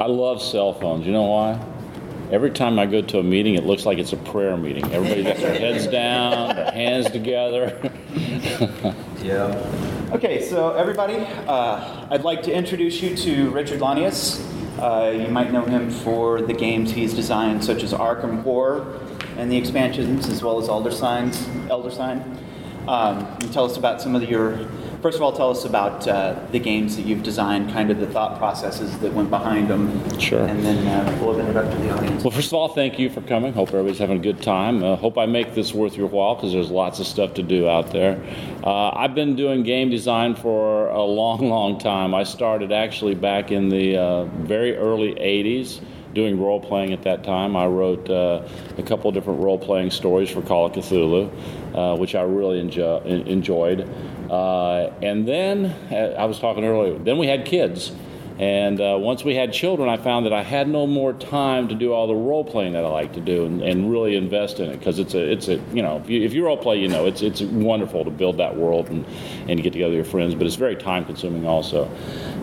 I love cell phones. You know why? Every time I go to a meeting, it looks like it's a prayer meeting. Everybody's got their heads down, their hands together. yeah. Okay, so everybody, uh, I'd like to introduce you to Richard Launius. Uh, you might know him for the games he's designed, such as Arkham Horror and the expansions, as well as Elder Signs, Elder Sign. Um, tell us about some of your First of all, tell us about uh, the games that you've designed, kind of the thought processes that went behind them. Sure. And then uh, we'll open it up to the audience. Well, first of all, thank you for coming. Hope everybody's having a good time. Uh, hope I make this worth your while because there's lots of stuff to do out there. Uh, I've been doing game design for a long, long time. I started actually back in the uh, very early 80s doing role playing at that time. I wrote uh, a couple different role playing stories for Call of Cthulhu, uh, which I really enjo- enjoyed. Uh, and then, uh, I was talking earlier, then we had kids. And uh, once we had children, I found that I had no more time to do all the role playing that I like to do and, and really invest in it because it's a, it's a, you know, if you, if you role play, you know, it's, it's wonderful to build that world and, and get together with your friends, but it's very time consuming also.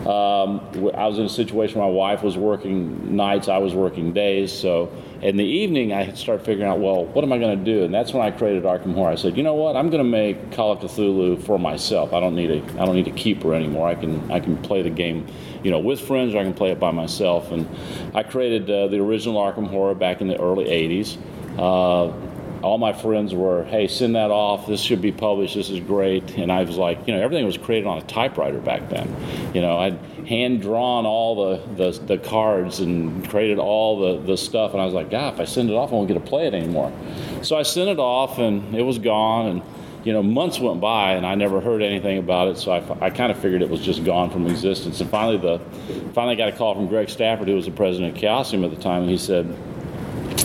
Um, I was in a situation where my wife was working nights, I was working days, so in the evening, I had started figuring out, well, what am I going to do? And that's when I created Arkham Horror. I said, you know what? I'm going to make Call of Cthulhu for myself. I don't need a I don't need a keeper anymore. I can I can play the game, you know, with friends, or I can play it by myself. And I created uh, the original Arkham Horror back in the early '80s. Uh, all my friends were, hey, send that off. This should be published. This is great. And I was like, you know, everything was created on a typewriter back then. You know, I'd hand drawn all the, the, the, cards and created all the, the stuff. And I was like, God, if I send it off, I won't get to play it anymore. So I sent it off and it was gone. And, you know, months went by and I never heard anything about it. So I, I kind of figured it was just gone from existence. And finally, the finally got a call from Greg Stafford, who was the president of Chaosium at the time. And he said,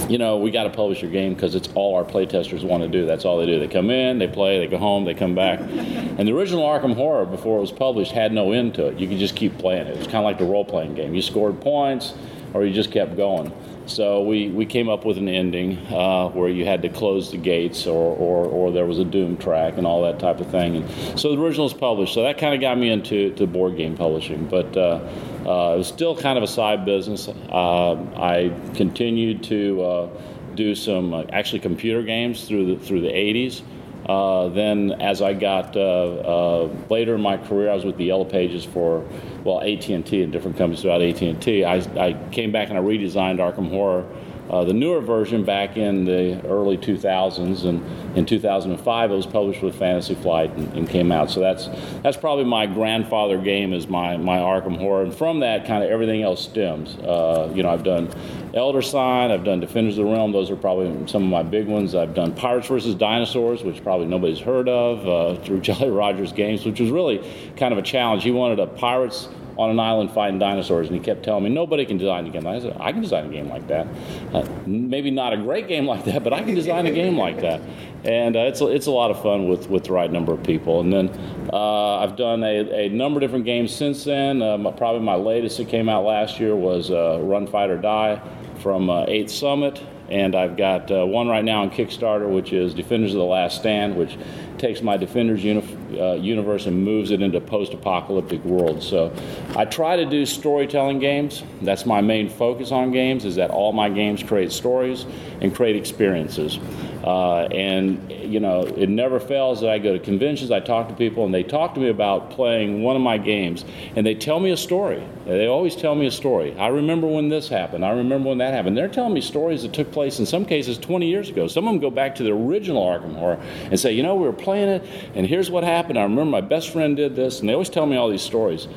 you know, we got to publish your game because it's all our playtesters want to do. That's all they do. They come in, they play, they go home, they come back. And the original Arkham Horror, before it was published, had no end to it. You could just keep playing it. It was kind of like the role playing game. You scored points or you just kept going. So we, we came up with an ending uh, where you had to close the gates or, or, or, there was a doom track and all that type of thing. And so the original was published. So that kind of got me into to board game publishing. But uh, uh, it was still kind of a side business. Uh, I continued to uh, do some uh, actually computer games through the, through the 80s. Uh, then, as I got uh, uh, later in my career, I was with the Yellow Pages for well AT&T and different companies throughout AT&T. I, I came back and I redesigned Arkham Horror uh, the newer version back in the early 2000s, and in 2005 it was published with Fantasy Flight and, and, came out. So that's that's probably my grandfather game is my my Arkham Horror, and from that kind of everything else stems. Uh, you know, I've done Elder Sign, I've done Defenders of the Realm. Those are probably some of my big ones. I've done Pirates versus Dinosaurs, which probably nobody's heard of, uh, through Jolly Rogers Games, which was really kind of a challenge. He wanted a Pirates on an island fighting dinosaurs, and he kept telling me nobody can design a game. I said, I can design a game like that. Uh, maybe not a great game like that, but I can design a game like that. And uh, it's a, it's a lot of fun with with the right number of people. And then uh, I've done a, a number of different games since then. Uh, probably my latest that came out last year was uh, Run Fight or Die from uh, Eighth Summit and I've got uh, one right now on Kickstarter, which is Defenders of the Last Stand, which takes my Defenders uni- uh, universe and moves it into post-apocalyptic world. So I try to do storytelling games. That's my main focus on games. Is that all my games create stories and create experiences. Uh, and you know, it never fails that I go to conventions, I talk to people, and they talk to me about playing one of my games, and they tell me a story. They always tell me a story. I remember when this happened. I remember when that happened. They're telling me stories that took place in some cases 20 years ago. Some of them go back to the original Arkham Horror and say, you know, we were playing it, and here's what happened. I remember my best friend did this, and they always tell me all these stories.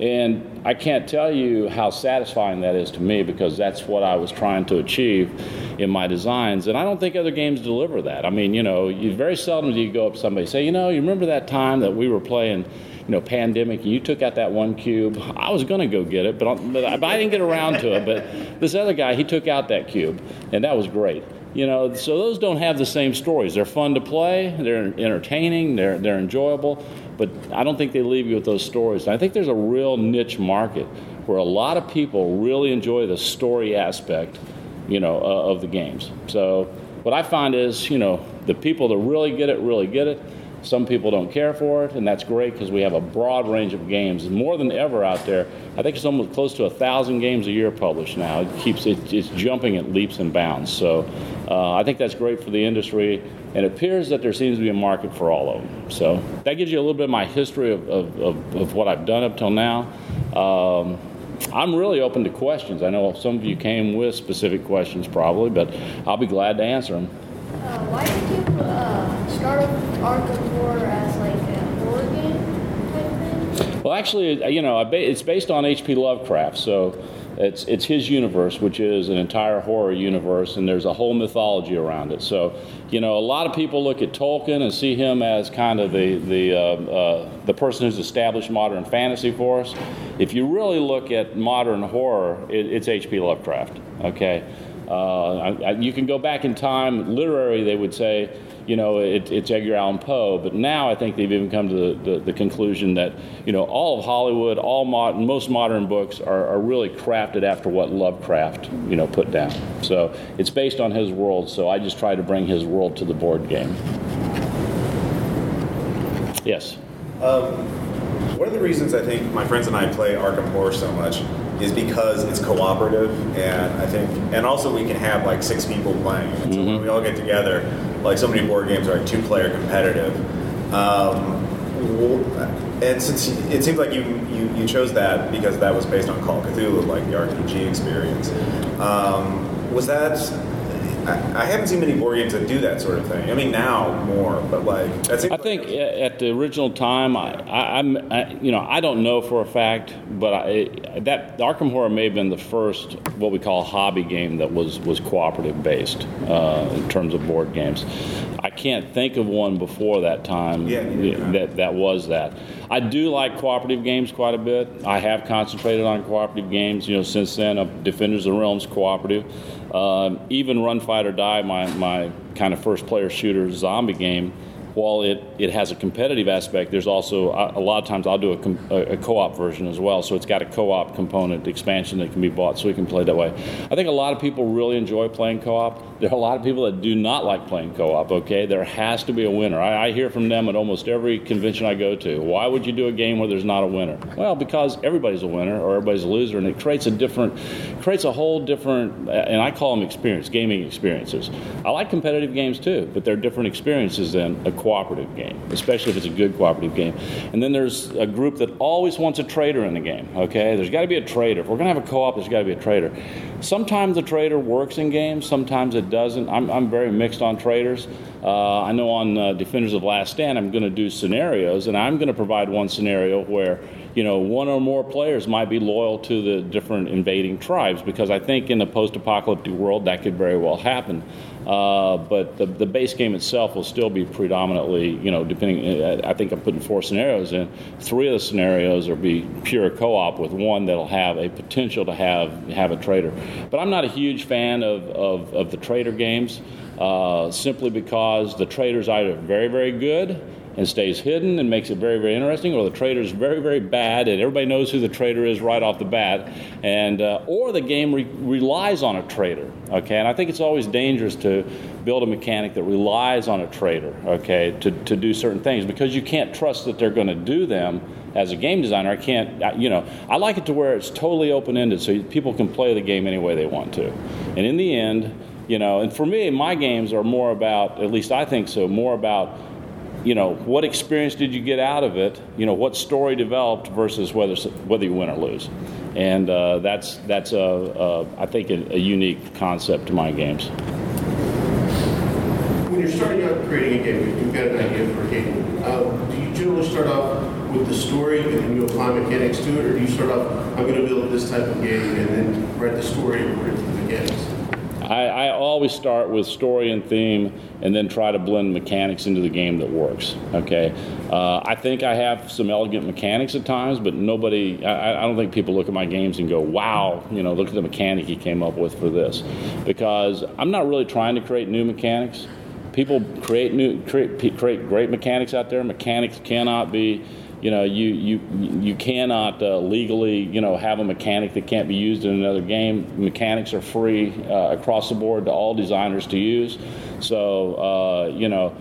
And I can't tell you how satisfying that is to me because that's what I was trying to achieve in my designs. And I don't think other games deliver that. I mean, you know, you very seldom do you go up to somebody and say, you know, you remember that time that we were playing, you know, Pandemic and you took out that one cube? I was going to go get it, but, but I didn't get around to it. But this other guy, he took out that cube, and that was great. You know, so those don't have the same stories. They're fun to play, they're entertaining, they're, they're enjoyable, but I don't think they leave you with those stories. I think there's a real niche market where a lot of people really enjoy the story aspect, you know, uh, of the games. So what I find is, you know, the people that really get it, really get it. Some people don't care for it, and that's great because we have a broad range of games, more than ever out there. I think it's almost close to a thousand games a year published now. It keeps it, it's jumping at leaps and bounds. So uh, I think that's great for the industry, and it appears that there seems to be a market for all of them. So that gives you a little bit of my history of, of, of, of what I've done up till now. Um, I'm really open to questions. I know some of you came with specific questions, probably, but I'll be glad to answer them. Uh, why did you uh, start Arkham Well, actually, you know, it's based on H.P. Lovecraft, so it's it's his universe, which is an entire horror universe, and there's a whole mythology around it. So, you know, a lot of people look at Tolkien and see him as kind of the the uh, uh, the person who's established modern fantasy for us. If you really look at modern horror, it, it's H.P. Lovecraft. Okay, uh, I, I, you can go back in time. Literary, they would say you know, it, it's Edgar Allan Poe. But now I think they've even come to the, the, the conclusion that, you know, all of Hollywood, all most modern books are, are, really crafted after what Lovecraft, you know, put down. So it's based on his world. So I just try to bring his world to the board game. Yes. Um, one of the reasons I think my friends and I play Arkham Horror so much is because it's cooperative, and I think, and also we can have like six people playing. And so mm-hmm. when we all get together, like so many board games are like two-player competitive. Um, and since it seems like you, you, you chose that because that was based on Call of Cthulhu, like the RPG experience, um, was that I, haven't seen many board games that do that sort of thing. I mean, now more, but like that's. I think at the original time, I, I, am you know, I don't know for a fact, but I, that Arkham Horror may have been the first what we call hobby game that was was cooperative based uh, in terms of board games. I can't think of one before that time yeah, yeah. that that was that. I do like cooperative games quite a bit. I have concentrated on cooperative games, you know, since then. Uh, Defenders of the Realms cooperative. Uh, even Run Fight or Die, my, my kind of first player shooter zombie game, while it, it has a competitive aspect, there's also a, lot of times I'll do a, a, co-op version as well. So it's got a co-op component expansion that can be bought, so we can play that way. I think a lot of people really enjoy playing co-op. There are a lot of people that do not like playing co-op. Okay, there has to be a winner. I, I hear from them at almost every convention I go to. Why would you do a game where there's not a winner? Well, because everybody's a winner or everybody's a loser, and it creates a different, creates a whole different, and I call them experience, gaming experiences. I like competitive games too, but they're different experiences than a cooperative game, especially if it's a good cooperative game. And then there's a group that always wants a traitor in the game, okay? There's got to be a traitor. If we're going to have a co op, there's got to be a traitor. Sometimes the traitor works in games, sometimes it doesn't. I'm, I'm very mixed on traitors. Uh, I know on uh, Defenders of Last Stand, I'm going to do scenarios, and I'm going to provide one scenario where you know, one or more players might be loyal to the different invading tribes because I think in a post apocalyptic world that could very well happen. Uh, but the, the base game itself will still be predominantly, you know, depending. I think I'm putting four scenarios in. Three of the scenarios will be pure co-op, with one that'll have a potential to have have a traitor. But I'm not a huge fan of of, of the traitor games, uh, simply because the traitor's either very very good and stays hidden and makes it very, very interesting, or the traitor is very, very bad and everybody knows who the traitor is right off the bat, and uh, or the game re- relies on a traitor. Okay, and I think it's always dangerous to build a mechanic that relies on a traitor. Okay, to, to do certain things because you can't trust that they're going to do them. As a game designer, I can't, you know, I like it to where it's totally open ended so people can play the game any way they want to. And in the end, you know, and for me, my games are more about, at least I think so, more about you know, what experience did you get out of it? You know, what story developed versus whether whether you win or lose, and uh, that's that's a, a I think a, a, unique concept to my games. When you're starting out creating a game, you've got an idea for a game. Um, do you generally start off with the story and then you apply mechanics to it, or do you start off, I'm going to build this type of game and then write the story according to the mechanics? I, I, always start with story and theme and then try to blend mechanics into the game that works. Okay, uh, I think I have some elegant mechanics at times, but nobody, I, I, don't think people look at my games and go, wow, you know, look at the mechanic he came up with for this. Because I'm not really trying to create new mechanics. People create new, create, create great mechanics out there. Mechanics cannot be you know, you you you cannot uh, legally, you know, have a mechanic that can't be used in another game. Mechanics are free uh, across the board to all designers to use. So, uh, you know,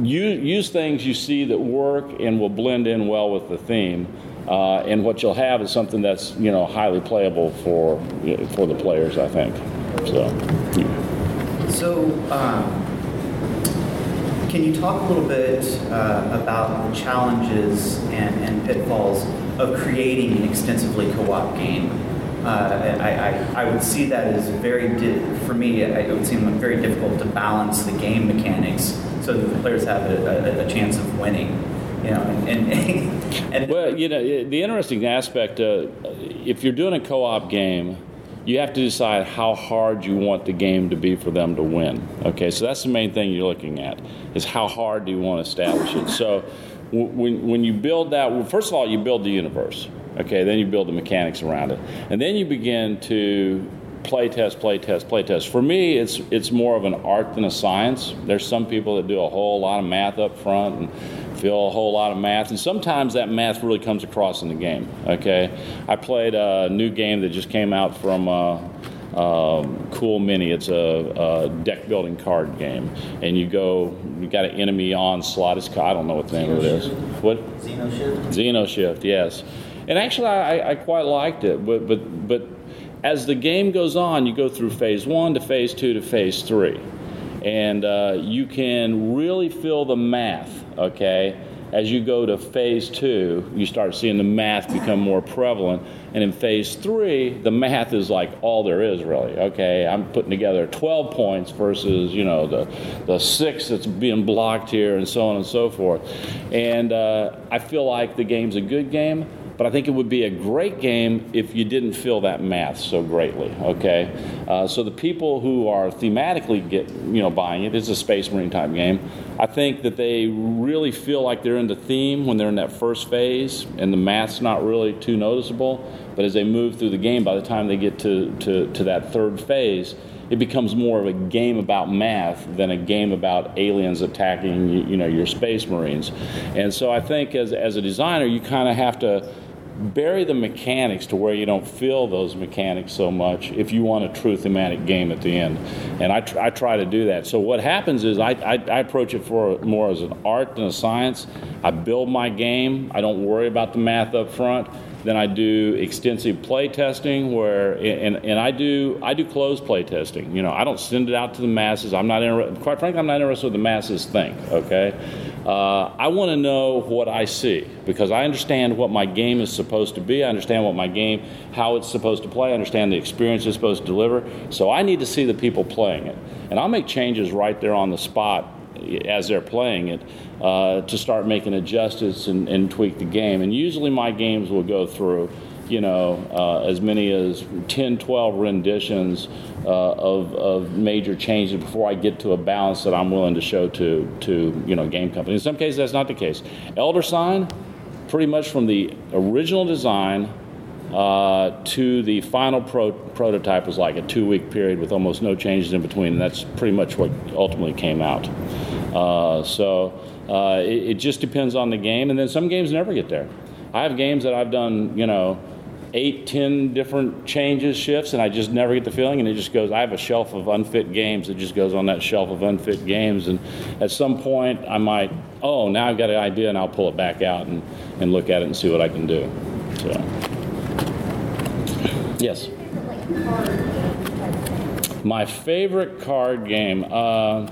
use, use things you see that work and will blend in well with the theme. Uh, and what you'll have is something that's you know highly playable for for the players. I think. So. So, um, can you talk a little bit uh, about the challenges and, and pitfalls of creating an extensively co-op game? Uh, I, I, I, would see that as very, di- for me, it would seem very difficult to balance the game mechanics so that the players have a, a, a chance of winning. You know, and, and, and well, you know, the interesting aspect, uh, if you're doing a co-op game, you have to decide how hard you want the game to be for them to win. Okay, so that's the main thing you're looking at is how hard do you want to establish it. So when, when you build that, well, first of all, you build the universe. Okay, then you build the mechanics around it, and then you begin to play test, play test, play test. For me, it's it's more of an art than a science. There's some people that do a whole lot of math up front and feel a whole lot of math, and sometimes that math really comes across in the game. Okay, I played a new game that just came out from. Uh, um, cool Mini. It's a, a, deck building card game, and you go. You got an enemy onslaught. It's I don't know what the name of it is. What? Xenoshift. Xenoshift. Yes, and actually I, I quite liked it, but but but as the game goes on, you go through phase one to phase two to phase three and uh, you can really feel the math, okay? As you go to phase two, you start seeing the math become more prevalent. And in phase three, the math is like all there is, really. Okay, I'm putting together 12 points versus, you know, the, the six that's being blocked here and so on and so forth. And uh, I feel like the game's a good game but I think it would be a great game if you didn't feel that math so greatly. Okay, uh, so the people who are thematically get you know buying it, it's a Space Marine type game. I think that they really feel like they're in the theme when they're in that first phase, and the math's not really too noticeable. But as they move through the game, by the time they get to, to, to that third phase, it becomes more of a game about math than a game about aliens attacking you know your space marines and so i think as, as a designer you kind of have to bury the mechanics to where you don't feel those mechanics so much if you want a true thematic game at the end. And I, tr- I try to do that. So what happens is I, I, I, approach it for more as an art than a science. I build my game. I don't worry about the math up front. Then I do extensive play testing where, and, and I do I do closed play testing. You know, I don't send it out to the masses. I'm not inter- quite frankly, I'm not interested in what the masses think. Okay, uh, I want to know what I see because I understand what my game is supposed to be. I understand what my game, how it's supposed to play. I understand the experience it's supposed to deliver. So I need to see the people playing it, and I'll make changes right there on the spot as they're playing it uh, to start making adjustments and, and, tweak the game. And usually my games will go through, you know, uh, as many as 10, 12 renditions uh, of, of major changes before I get to a balance that I'm willing to show to, to you know, game companies. In some cases, that's not the case. Elder Sign, pretty much from the original design uh, to the final pro- prototype was like a two week period with almost no changes in between, and that's pretty much what ultimately came out. Uh, so uh, it, it, just depends on the game, and then some games never get there. I have games that I've done, you know, eight, ten different changes, shifts, and I just never get the feeling, and it just goes. I have a shelf of unfit games that just goes on that shelf of unfit games, and at some point I might, oh, now I've got an idea, and I'll pull it back out and, and look at it and see what I can do. So. Yes. My favorite card game. Uh,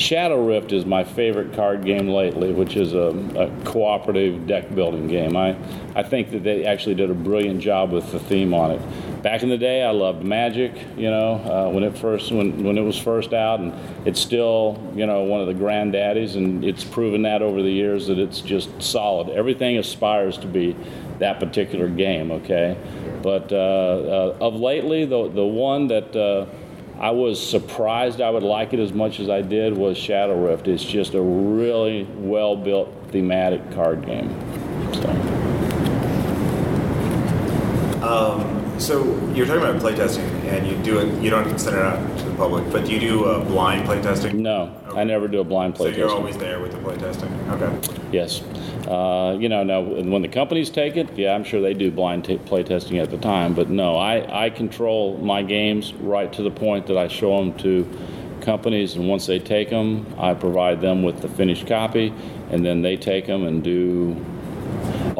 Shadow Rift is my favorite card game lately, which is a, a, cooperative deck building game. I, I think that they actually did a brilliant job with the theme on it. Back in the day, I loved Magic. You know, uh, when it first when when it was first out, and it's still you know one of the granddaddies, and it's proven that over the years that it's just solid. Everything aspires to be that particular game. Okay, but uh, uh, of lately, the the one that uh, I was surprised I would like it as much as I did was Shadow Rift. It's just a really well built thematic card game. So. Um, so you're talking about playtesting, and you do it. You don't send it out to the public, but do you do uh, blind playtesting? No, okay. I never do a blind playtesting. So you're always there with the playtesting. Okay. Yes. Uh, you know, now when the companies take it, yeah, I'm sure they do blind t- play testing at the time. But no, I, I control my games right to the point that I show them to companies, and once they take them, I provide them with the finished copy, and then they take them and do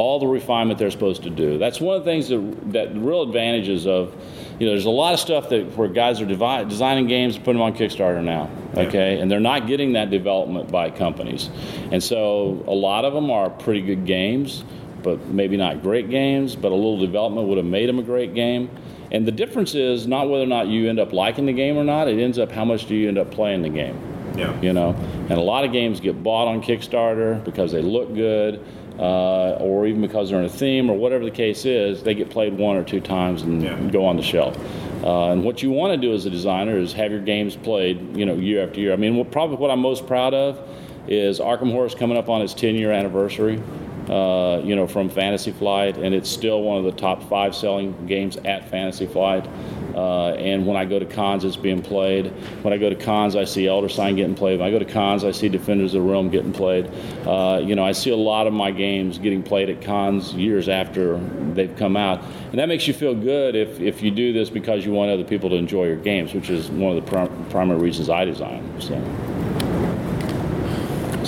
all the refinement they're supposed to do. That's one of the things that, that the real advantages of, you know, there's a lot of stuff that where guys are devi- designing games and putting them on Kickstarter now, okay, and they're not getting that development by companies, and so a lot of them are pretty good games, but maybe not great games, but a little development would have made them a great game. And the difference is not whether or not you end up liking the game or not. It ends up how much do you end up playing the game. Yeah. You know, and a lot of games get bought on Kickstarter because they look good, uh, or even because they're in a theme, or whatever the case is. They get played one or two times and Yeah. go on the shelf. Uh, and what you want to do as a designer is have your games played, you know, year after year. I mean, what, probably what I'm most proud of is Arkham Horror is coming up on its 10 year anniversary. Uh, you know, from Fantasy Flight, and it's still one of the top five selling games at Fantasy Flight. Uh, and when I go to cons, it's being played. When I go to cons, I see Elder Sign getting played. When I go to cons, I see Defenders of the Realm getting played. Uh, you know, I see a lot of my games getting played at cons years after they've come out. And that makes you feel good if, if you do this because you want other people to enjoy your games, which is one of the prim- primary reasons I design. So.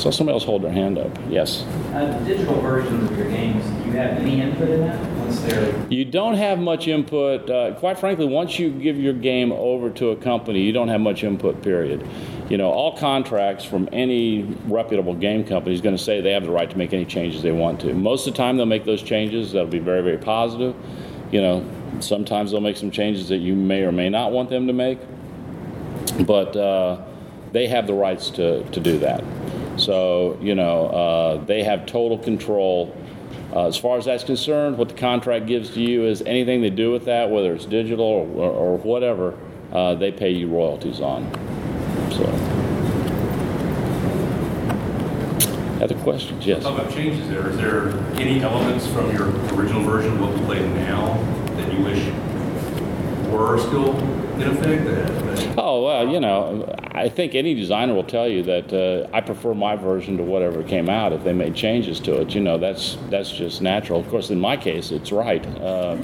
Saw somebody else hold their hand up. Yes. Uh, digital versions of your games, do you have any input in that once they're You don't have much input. Uh, quite frankly, once you give your game over to a company, you don't have much input, period. You know, all contracts from any reputable game company is going to say they have the right to make any changes they want to. Most of the time, they'll make those changes. That'll be very, very positive. You know, sometimes they'll make some changes that you may or may not want them to make. But uh, they have the rights to, to do that. So, you know, uh, they have total control. Uh, as far as that's concerned, what the contract gives to you is anything they do with that, whether it's digital or, or whatever, uh, they pay you royalties on. So, other questions? Yes. Talk about changes there. Is there any elements from your original version, what we play now, that you wish were still in effect? That, Oh well, you know, I think any designer will tell you that uh, I prefer my version to whatever came out. If they made changes to it, you know, that's that's just natural. Of course, in my case, it's right. Uh,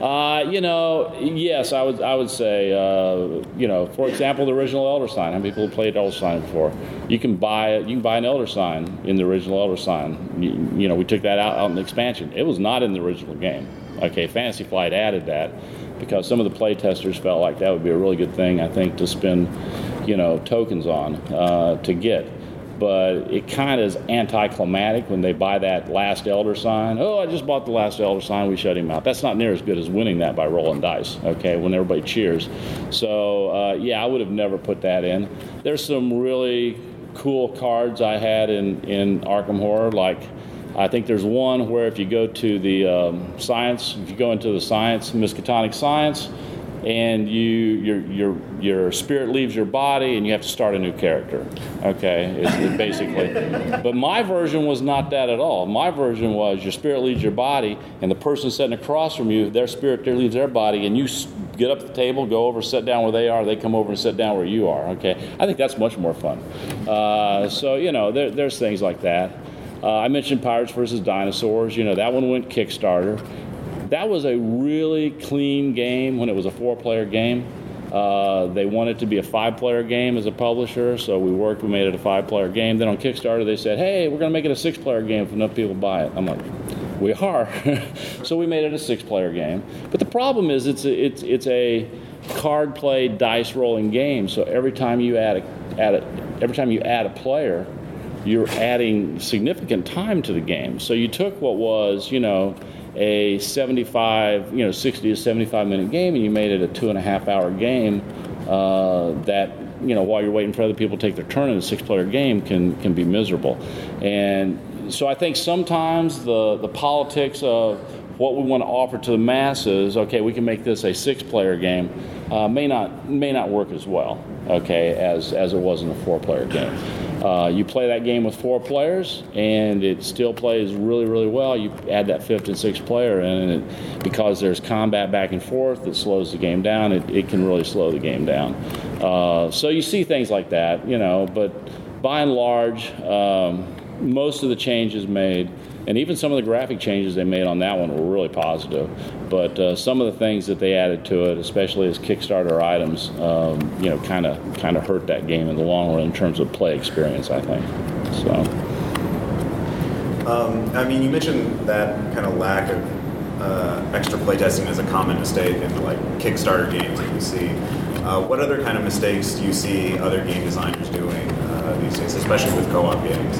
uh, you know, yes, I would I would say, uh, you know, for example, the original Elder Sign. How many people have played Elder Sign before? You can buy you can buy an Elder Sign in the original Elder Sign. You, you know, we took that out, out in the expansion. It was not in the original game. Okay, Fantasy Flight added that because some of the play testers felt like that would be a really good thing. I think to spend, you know, tokens on uh, to get. But it kind of is anticlimactic when they buy that last Elder sign. Oh, I just bought the last Elder sign. We shut him out. That's not near as good as winning that by rolling dice. Okay, when everybody cheers. So uh, yeah, I would have never put that in. There's some really cool cards I had in in Arkham Horror, like. I think there's one where if you go to the um, science, if you go into the science, Miskatonic science, and you your your your spirit leaves your body and you have to start a new character. Okay, it basically. But my version was not that at all. My version was your spirit leaves your body, and the person sitting across from you, their spirit there leaves their body, and you get up the table, go over, sit down where they are. They come over and sit down where you are. Okay, I think that's much more fun. Uh, so you know, there, there's things like that. Uh, I mentioned Pirates versus Dinosaurs. You know, that one went Kickstarter. That was a really clean game when it was a four player game. Uh, they wanted to be a five player game as a publisher, so we worked, we made it a five player game. Then on Kickstarter, they said, hey, we're going to make it a six player game if enough people buy it. I'm like, we are. so we made it a six player game. But the problem is, it's a, it's, it's a card play, dice rolling game, so every time you add a, add a, every time you add a player, you're adding significant time to the game. So you took what was, you know, a 75, you know, 60 to 75 minute game, and you made it a two and a half hour game. Uh, that you know, while you're waiting for other people to take their turn in a six-player game, can can be miserable. And so I think sometimes the the politics of what we want to offer to the masses, okay, we can make this a six-player game, uh, may not may not work as well, okay, as as it was in a four-player game. Uh, you play that game with four players, and it still plays really, really well. You add that fifth and sixth player in, and it, because there's combat back and forth that slows the game down, it, it can really slow the game down. Uh, so you see things like that, you know, but by and large, um, most of the changes made, and even some of the graphic changes they made on that one were really positive. But uh, some of the things that they added to it, especially as Kickstarter items, um, you know, kind of kind of hurt that game in the long run in terms of play experience. I think so. Um, I mean, you mentioned that kind of lack of uh, extra playtesting is a common mistake in like Kickstarter games that you see. Uh, what other kind of mistakes do you see other game designers doing uh, these days, especially with co-op games?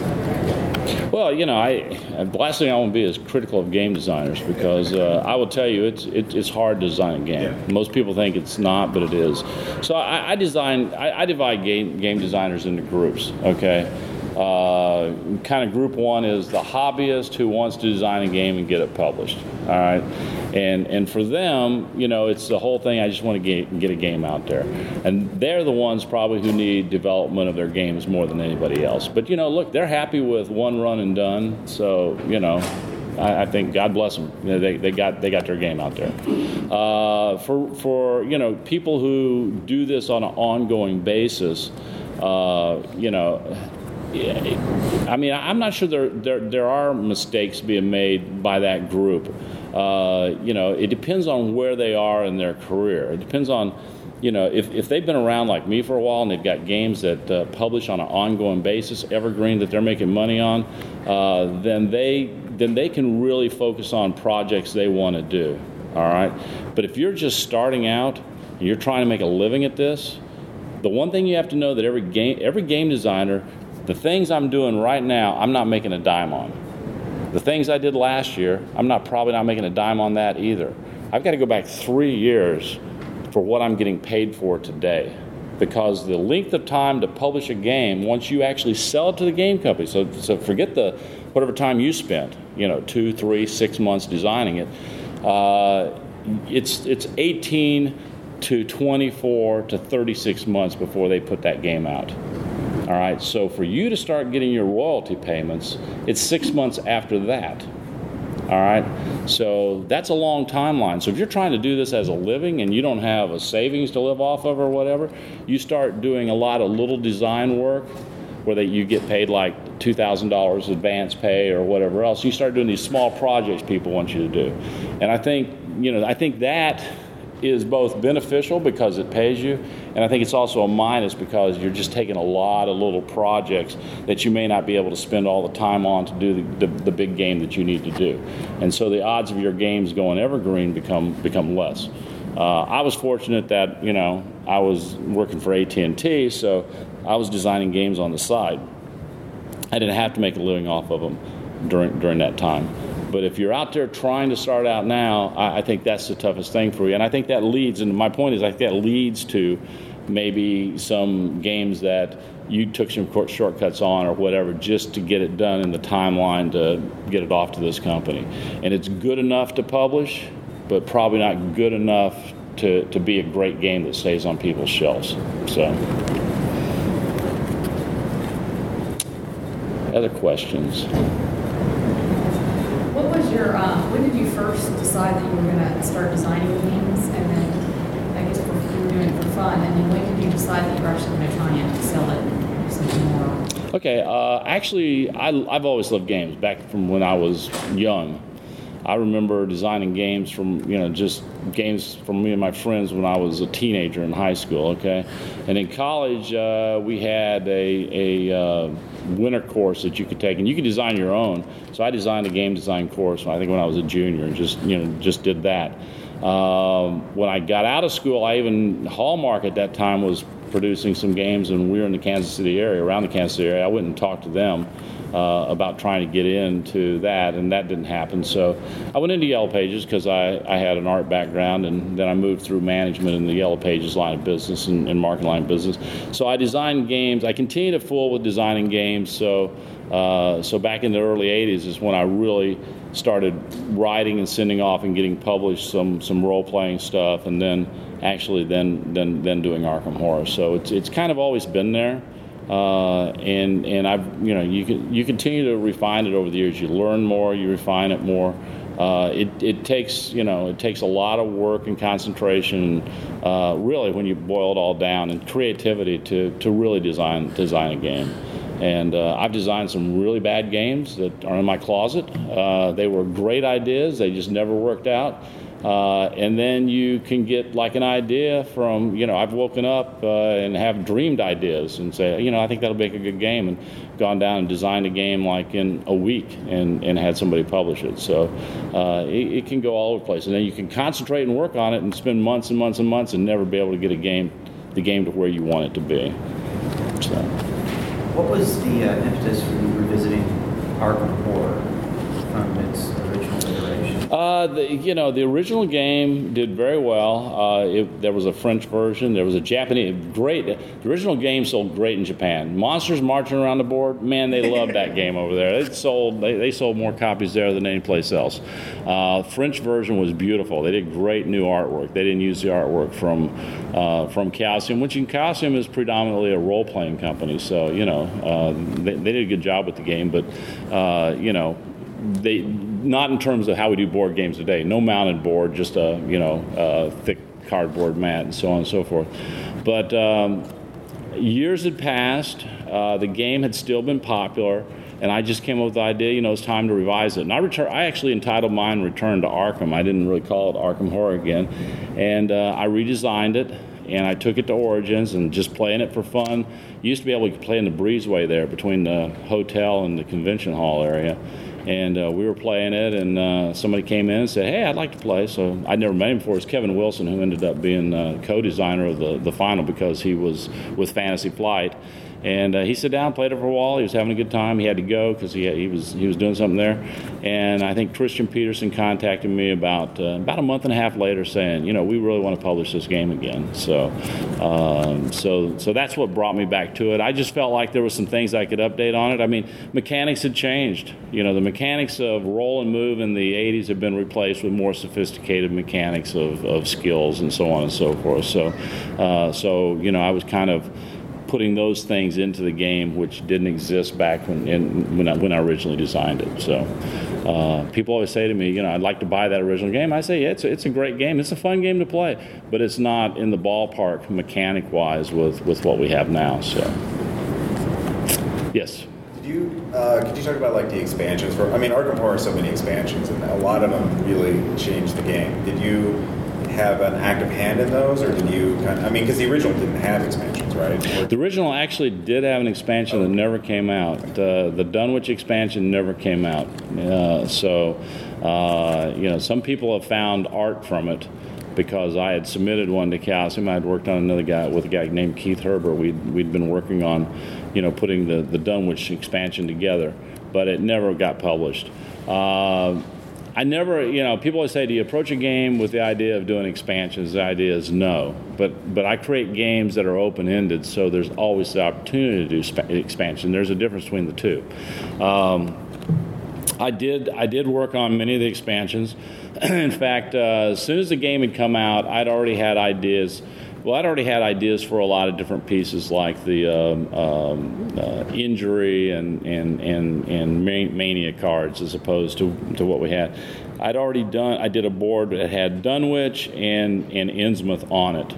Well, you know, I the last thing I want to be is critical of game designers because uh, I will tell you it's it, it's hard to design a game. Yeah. Most people think it's not, but it is. So I, I design I, I divide game game designers into groups. Okay. Uh, kind of group one is the hobbyist who wants to design a game and get it published. All right, and and for them, you know, it's the whole thing. I just want to get get a game out there, and they're the ones probably who need development of their games more than anybody else. But you know, look, they're happy with one run and done. So you know, I, think God bless them. You know, they, they got they got their game out there. Uh, for for you know people who do this on an ongoing basis, uh, you know. I mean, I'm not sure there, there there are mistakes being made by that group. Uh, you know, it depends on where they are in their career. It depends on, you know, if, if they've been around like me for a while and they've got games that uh, publish on an ongoing basis, evergreen that they're making money on, uh, then they then they can really focus on projects they want to do. All right, but if you're just starting out and you're trying to make a living at this, the one thing you have to know that every game every game designer, the things I'm doing right now, I'm not making a dime on. The things I did last year, I'm not probably not making a dime on that either. I've got to go back three years for what I'm getting paid for today. Because the length of time to publish a game, once you actually sell it to the game company, so, so forget the whatever time you spent, you know, two, three, six months designing it, uh, it's it's 18 to 24 to 36 months before they put that game out. All right, so for you to start getting your royalty payments, it's six months after that. All right, so that's a long timeline. So if you're trying to do this as a living and you don't have a savings to live off of or whatever, you start doing a lot of little design work where you get paid like $2,000 advance pay or whatever else. You start doing these small projects people want you to do. And I think, you know, I think that is both beneficial because it pays you, and I think it's also a minus because you're just taking a lot of little projects that you may not be able to spend all the time on to do the, the, the big game that you need to do. And so the odds of your games going evergreen become become less. Uh, I was fortunate that you know I was working for AT&T, so I was designing games on the side. I didn't have to make a living off of them during during that time. But if you're out there trying to start out now, I, I think that's the toughest thing for you. And I think that leads, and my point is, I think that leads to maybe some games that you took some court shortcuts on or whatever just to get it done in the timeline to get it off to this company. And it's good enough to publish, but probably not good enough to, to be a great game that stays on people's shelves. So. Other questions? Was your, um, when did you first decide that you were going to start designing games? And then, I guess, you were doing it for fun. And then when did you decide that you were actually going to try and sell it? Okay, uh, actually, I, I've always loved games back from when I was young. I remember designing games from, you know, just games from me and my friends when I was a teenager in high school, okay? And in college, uh, we had a, a uh, winter course that you could take, and you could design your own. So I designed a game design course, I think when I was a junior, and just, you know, just did that. Um, when I got out of school, I even, Hallmark at that time was producing some games, and we were in the Kansas City area, around the Kansas City area. I went and talked to them uh, about trying to get into that, and that didn't happen. So I went into Yellow Pages because I, I had an art background, and then I moved through management in the Yellow Pages line of business and, and marketing line of business. So I designed games. I continue to fool with designing games. So uh, so back in the early 80s is when I really started writing and sending off and getting published some some role playing stuff, and then actually then then then doing Arkham Horror. So it's it's kind of always been there. Uh, and and I've you know you you continue to refine it over the years. You learn more, you refine it more. Uh, it, it takes you know it takes a lot of work and concentration, uh, really when you boil it all down, and creativity to, to really design design a game. And uh, I've designed some really bad games that are in my closet. Uh, they were great ideas, they just never worked out. Uh, and then you can get like an idea from, you know, I've woken up uh, and have dreamed ideas and say, you know, I think that'll make a good game, and gone down and designed a game like in a week and, and had somebody publish it. So uh, it, it can go all over the place. And then you can concentrate and work on it and spend months and months and months and never be able to get a game, the game to where you want it to be. So. What was the uh, impetus for you revisiting Arkham Horror from its original iteration? Uh, the, you know, the original game did very well. Uh, it, there was a French version. There was a Japanese. Great. The original game sold great in Japan. Monsters marching around the board. Man, they loved that game over there. It sold. They, they sold more copies there than any place else. Uh, French version was beautiful. They did great new artwork. They didn't use the artwork from uh, from Chaosium, which in Chaosium is predominantly a role playing company. So you know, uh, they, they did a good job with the game, but uh, you know they not in terms of how we do board games today. No mounted board, just a you know a thick cardboard mat and so on and so forth. But um, years had passed. Uh, the game had still been popular, and I just came up with the idea. You know, it's time to revise it. And I return. I actually entitled mine "Return to Arkham." I didn't really call it Arkham Horror again, and uh, I redesigned it and I took it to Origins and just playing it for fun. used to be able to play in the breezeway there between the hotel and the convention hall area and uh, we were playing it, and uh, somebody came in and said, "Hey, I'd like to play." So I'd never met him before. It's Kevin Wilson who ended up being uh, co-designer of the the final because he was with Fantasy Flight, and uh, he sat down, played it for a while. He was having a good time. He had to go because he, he was he was doing something there. And I think Christian Petersen contacted me about uh, about a month and a half later, saying, you know, we really want to publish this game again. So, um, so so that's what brought me back to it. I just felt like there were some things I could update on it. I mean, mechanics had changed. You know, the mechanics of roll and move in the 80s have been replaced with more sophisticated mechanics of, of skills and so on and so forth. So, uh, so you know, I was kind of putting those things into the game, which didn't exist back when in, when, I, when I originally designed it. So uh, people always say to me, you know, I'd like to buy that original game. I say, yeah, it's a, it's a great game. It's a fun game to play, but it's not in the ballpark mechanic wise with, with what we have now. So yes. You uh, could you talk about like the expansions for? I mean, Arkham Horror has so many expansions, and a lot of them really changed the game. Did you have an active hand in those, or did you kind of, I mean, because the original didn't have expansions, right? The original actually did have an expansion that never came out. Uh, the Dunwich expansion never came out. Uh, so, uh, you know, some people have found art from it because I had submitted one to Chaosium. I had worked on another guy with a guy named Keith Herber. We'd, we'd been working on, you know, putting the, the Dunwich expansion together, but it never got published. Uh, I never, you know, people always say, do you approach a game with the idea of doing expansions? The idea is no. But, but I create games that are open ended, so there's always the opportunity to do sp- expansion. There's a difference between the two. Um, I did, I did work on many of the expansions. In fact, uh, as soon as the game had come out, I'd already had ideas well, I'd already had ideas for a lot of different pieces, like the um, um, uh, injury and and and and mania cards, as opposed to to what we had. I'd already done. I did a board that had Dunwich and and Innsmouth on it.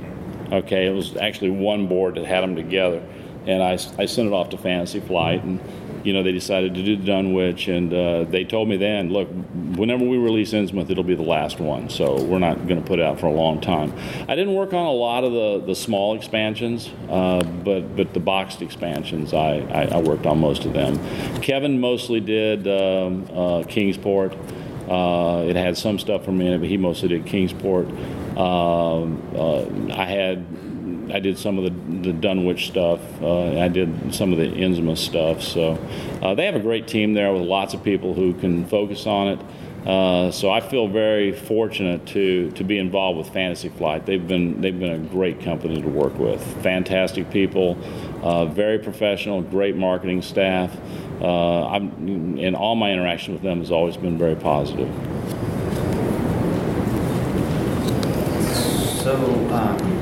Okay, it was actually one board that had them together, and I I sent it off to Fantasy Flight and you know, they decided to do Dunwich, and uh, they told me then, look, whenever we release Innsmouth, it'll be the last one, so we're not going to put it out for a long time. I didn't work on a lot of the, the small expansions, uh, but but the boxed expansions, I, I, I, worked on most of them. Kevin mostly did um, uh, Kingsport. Uh, it had some stuff from me in it, but he mostly did Kingsport. Um, uh, I had I did some of the, the Dunwich stuff. Uh, I did some of the Innsmouth stuff. So uh, they have a great team there with lots of people who can focus on it. Uh, so I feel very fortunate to to be involved with Fantasy Flight. They've been they've been a great company to work with. Fantastic people, uh, very professional, great marketing staff. Uh, and all my interaction with them has always been very positive. So. Um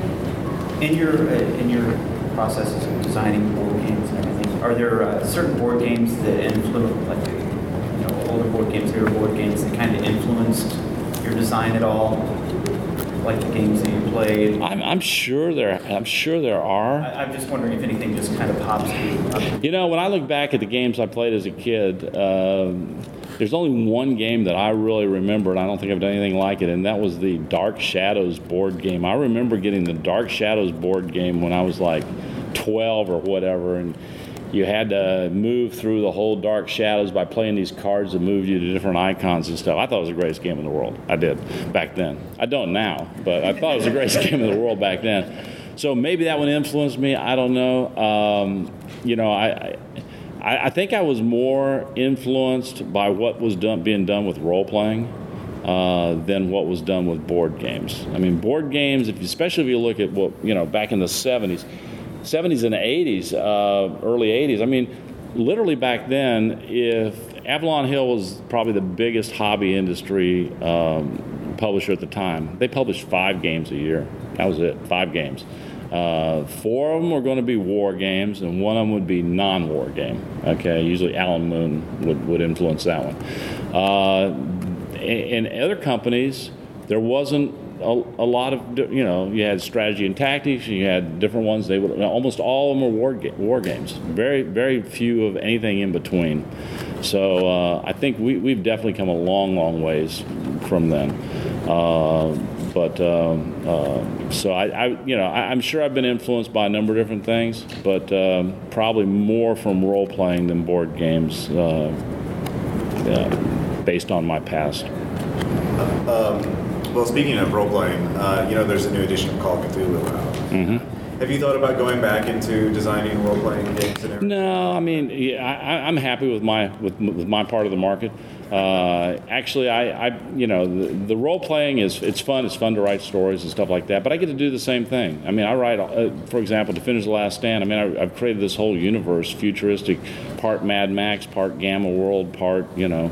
in your uh, in your processes of designing board games and everything, are there uh, certain board games that influence, like you know, older board games, newer board games that kind of influenced your design at all? like the games that you played? I'm, I'm sure there. I'm sure there are. I, I'm just wondering if anything just kind of pops you. You know, when I look back at the games I played as a kid, um, there's only one game that I really remember, and I don't think I've done anything like it, and that was the Dark Shadows board game. I remember getting the Dark Shadows board game when I was like 12 or whatever, and you had to move through the whole Dark Shadows by playing these cards that moved you to different icons and stuff. I thought it was the greatest game in the world. I did back then. I don't now, but I thought it was the greatest game in the world back then. So maybe that one influenced me. I don't know. Um, you know, I, I, I think I was more influenced by what was done, being done with role playing uh, than what was done with board games. I mean, board games, if, especially if you look at what you know back in the '70s, '70s and '80s, uh, early '80s. I mean, literally back then, if Avalon Hill was probably the biggest hobby industry um, publisher at the time, they published five games a year. That was it, five games. Uh, four of them were going to be war games, and one of them would be non-war game. Okay, usually Alan Moon would, would influence that one. Uh, in, in other companies, there wasn't a, a, lot of you know you had strategy and tactics, and you had different ones. They would almost all of them were war, ga- war games. Very very few of anything in between. So uh, I think we, we've definitely come a long long ways from then. Uh, but um, uh, so I, I, you know, I, am sure I've been influenced by a number of different things, but um, probably more from role playing than board games, uh, uh, based on my past. Um, well, speaking of role playing, uh, you know, there's a new edition of Call of Cthulhu out. Mm-hmm. Have you thought about going back into designing role playing games and everything? No, I mean, yeah, I, I'm happy with my with, with my part of the market. Uh, actually, I, I, you know, the, the, role playing is it's fun. It's fun to write stories and stuff like that. But I get to do the same thing. I mean, I write, uh, for example, Defenders of the Last Stand. I mean, I, have created this whole universe, futuristic, part Mad Max, part Gamma World, part you know,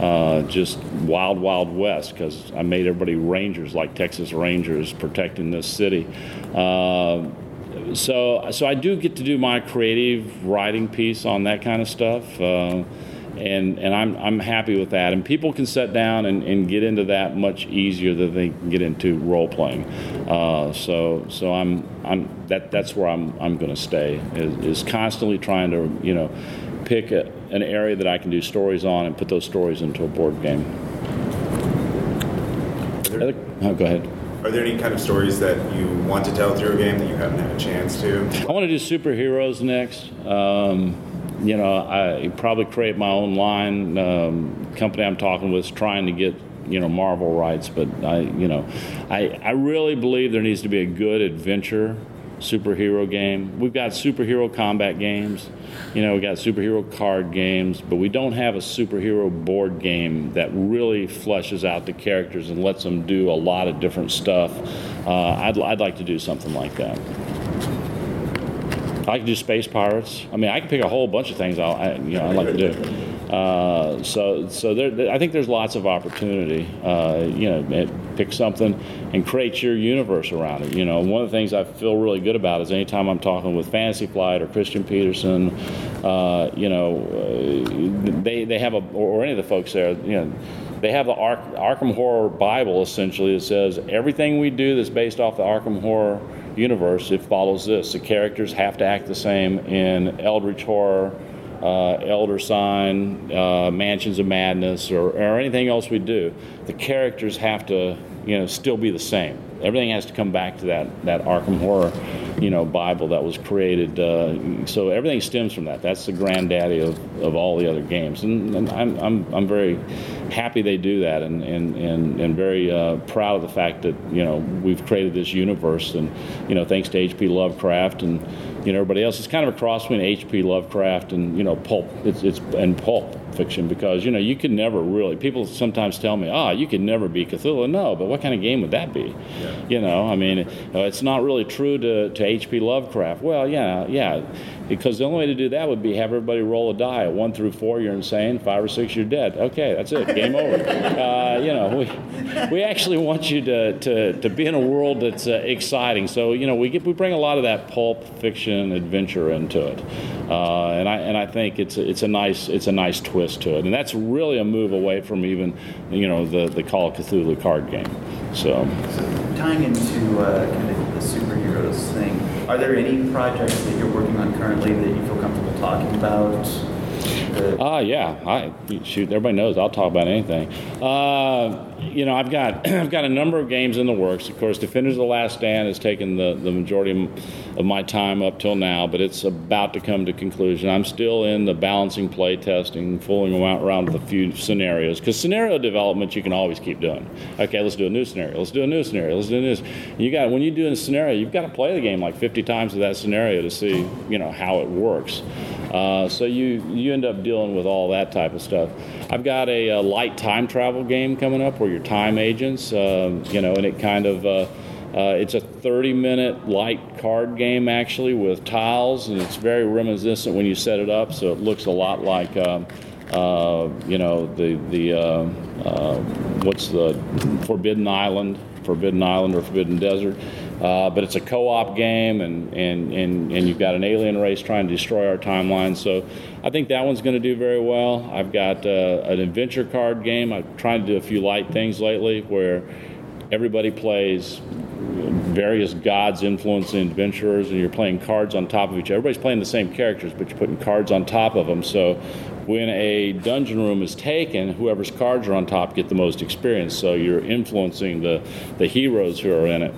uh, just wild, wild west. Because I made everybody rangers like Texas Rangers protecting this city. So, so I do get to do my creative writing piece on that kind of stuff. Uh, and and I'm I'm happy with that. And people can sit down and, and get into that much easier than they can get into role playing. Uh, so so I'm I'm that that's where I'm I'm going to stay is, is constantly trying to you know pick a, an area that I can do stories on and put those stories into a board game. Oh, go ahead. Are there any kind of stories that you want to tell through a game that you haven't had a chance to? I want to do superheroes next. Um, you know, I probably create my own line. Um, company I'm talking with is trying to get you know Marvel rights, but I you know, I I really believe there needs to be a good adventure superhero game. We've got superhero combat games, you know, we got superhero card games, but we don't have a superhero board game that really flushes out the characters and lets them do a lot of different stuff. Uh, I'd I'd like to do something like that. I can do space pirates. I mean, I can pick a whole bunch of things. I, you know, I like to do. Uh, so, so there, I think there's lots of opportunity. Uh, you know, pick something and create your universe around it. You know, one of the things I feel really good about is anytime I'm talking with Fantasy Flight or Christian Petersen, uh, you know, uh, they they have a or, any of the folks there, you know they have the Arkham Horror Bible essentially that says everything we do that's based off the Arkham Horror universe, it follows this. The characters have to act the same in Eldritch Horror, uh, Elder Sign, uh, Mansions of Madness, or, or anything else we do. The characters have to, you know, still be the same. Everything has to come back to that, that Arkham Horror, you know, Bible that was created. Uh, so everything stems from that. That's the granddaddy of, of all the other games, and, and I'm, I'm, I'm very happy they do that, and and and, and very uh, proud of the fact that you know we've created this universe, and you know thanks to H.P. Lovecraft and you know everybody else. It's kind of a cross between H.P. Lovecraft and you know pulp. It's it's and pulp fiction because you know you could never really. People sometimes tell me, ah, you could never be Cthulhu. No, but what kind of game would that be? Yeah. You know, I mean, uh, it's not really true to to H.P. Lovecraft. Well, yeah, yeah, because the only way to do that would be have everybody roll a die. One through four, you're insane. Five or six, you're dead. Okay, that's it. Game over. Uh, you know, we we actually want you to to, to be in a world that's uh, exciting. So you know, we get we bring a lot of that pulp fiction adventure into it, uh, and I and I think it's a, it's a nice it's a nice twist twist to it, and that's really a move away from even you know the the Call of Cthulhu card game. So, Tying into uh, kind of the superheroes thing, are there any projects that you're working on currently that you feel comfortable talking about? Ah, yeah, I shoot. Everybody knows I'll talk about anything. Uh, you know, I've got I've got a number of games in the works. Of course, Defenders of the Last Stand has taken the, the majority of my time up till now, but it's about to come to conclusion. I'm still in the balancing play testing, fooling around, with a few scenarios because scenario development you can always keep doing. Okay, let's do a new scenario. Let's do a new scenario. Let's do this. You got when you do a scenario, you've got to play the game like 50 times with that scenario to see you know how it works. Uh, so you you end up dealing with all that type of stuff. I've got a, a light time travel game coming up where you're time agents, um, you know, and it kind of uh, uh, it's a 30 minute light card game actually with tiles, and it's very reminiscent when you set it up. So it looks a lot like. Um, uh, you know the the uh, uh, what's the Forbidden Island, Forbidden Island or Forbidden Desert, uh, but it's a co-op game, and, and, and, and you've got an alien race trying to destroy our timeline. So I think that one's going to do very well. I've got uh, an adventure card game. I've tried to do a few light things lately where everybody plays various gods influencing adventurers, and you're playing cards on top of each other. Everybody's playing the same characters, but you're putting cards on top of them. So when a dungeon room is taken, whoever's cards are on top get the most experience. So you're influencing the, the heroes who are in it.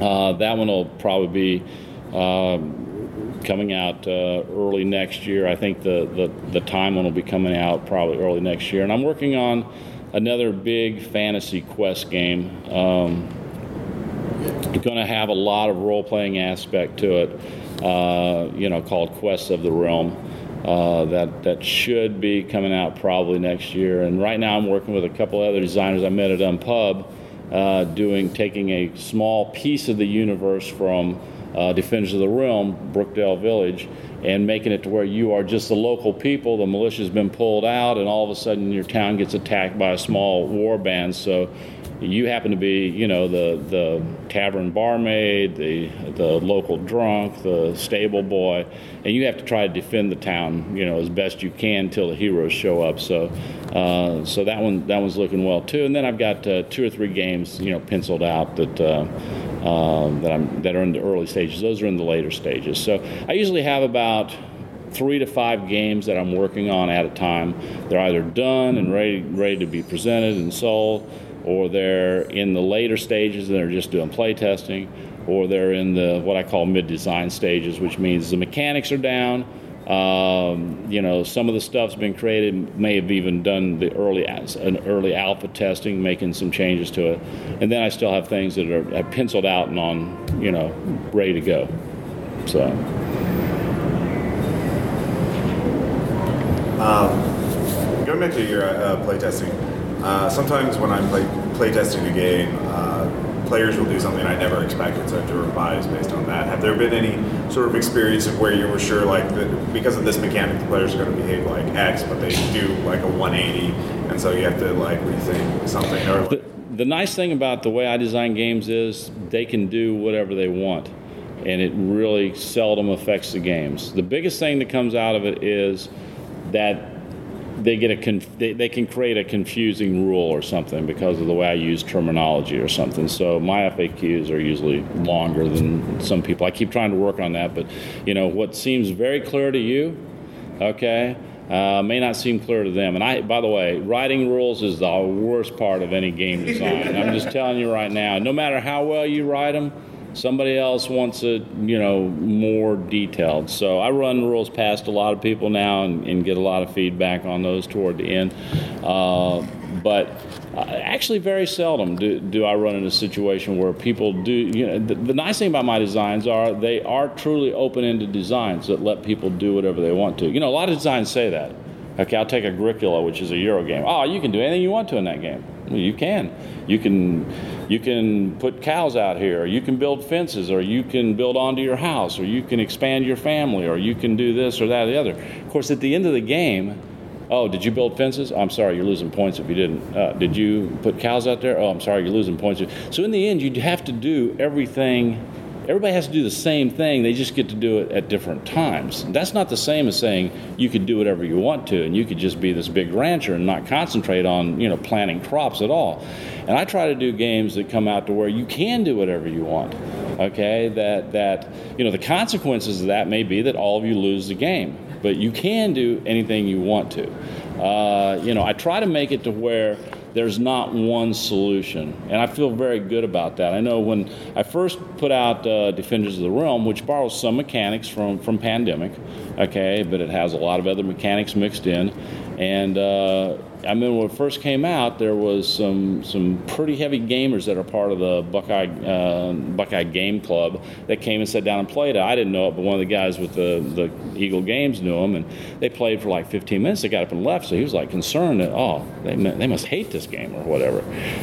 Uh, that one will probably be um, coming out uh, early next year. I think the, the, the time one will be coming out probably early next year. And I'm working on another big fantasy quest game. Um, going to have a lot of role playing aspect to it, uh, you know, called Quests of the Realm. Uh, that that should be coming out probably next year. And right now, I'm working with a couple other designers I met at Unpub, uh, doing taking a small piece of the universe from uh, Defenders of the Realm, Brookdale Village, and making it to where you are just the local people. The militia's been pulled out, and all of a sudden your town gets attacked by a small war band. So you happen to be, you know, the the tavern barmaid, the the local drunk, the stable boy, and you have to try to defend the town, you know, as best you can till the heroes show up. So, uh, so that one that one's looking well too. And then I've got uh, two or three games, you know, penciled out that. Uh, um, that I'm that are in the early stages. Those are in the later stages. So I usually have about three to five games that I'm working on at a time. They're either done and ready ready to be presented and sold, or they're in the later stages and they're just doing play testing, or they're in the what I call mid-design stages, which means the mechanics are down. Um, you know, some of the stuff's been created. May have even done the early an early alpha testing, making some changes to it, and then I still have things that are, penciled out and on, you know, ready to go. So. Um, going back to your uh, playtesting, uh, sometimes when I'm play, playtesting a game, uh, players will do something I never expected, so I have to revise based on that. Have there been any sort of experience of where you were sure, like, that because of this mechanic, the players are going to behave like X, but they do like a 180, and so you have to like rethink something? Or The, the nice thing about the way I design games is they can do whatever they want, and it really seldom affects the games. The biggest thing that comes out of it is that they get a conf- they, they can create a confusing rule or something because of the way I use terminology or something. So my FAQs are usually longer than some people. I keep trying to work on that, but you know what seems very clear to you, okay, uh, may not seem clear to them. And I, by the way, writing rules is the worst part of any game design. I'm just telling you right now. No matter how well you write them, somebody else wants it, you know, more detailed. So I run rules past a lot of people now and, and get a lot of feedback on those toward the end. Uh, but uh, actually, very seldom do, do I run in a situation where people do. You know, the, the nice thing about my designs are they are truly open-ended designs that let people do whatever they want to. You know, a lot of designs say that. Okay, I'll take Agricola, which is a Euro game. Oh, you can do anything you want to in that game. You can. You can you can put cows out here, or you can build fences, or you can build onto your house, or you can expand your family, or you can do this or that or the other. Of course, at the end of the game, oh, did you build fences? I'm sorry, you're losing points if you didn't. Uh, did you put cows out there? Oh, I'm sorry, you're losing points. So in the end, you have to do everything Everybody has to do the same thing. They just get to do it at different times. That's not the same as saying you could do whatever you want to, and you could just be this big rancher and not concentrate on you know planting crops at all. And I try to do games that come out to where you can do whatever you want. Okay, that that you know the consequences of that may be that all of you lose the game, but you can do anything you want to. Uh, you know, I try to make it to where there's not one solution, and I feel very good about that. I know when I first put out uh, Defenders of the Realm, which borrows some mechanics from from Pandemic, okay, but it has a lot of other mechanics mixed in, and uh, I mean, when it first came out, there was some some pretty heavy gamers that are part of the Buckeye uh, Buckeye Game Club that came and sat down and played it. I didn't know it, but one of the guys with the, the Eagle Games knew him, and they played for like 15 minutes. They got up and left, so he was like concerned that oh, they they must hate this game or whatever.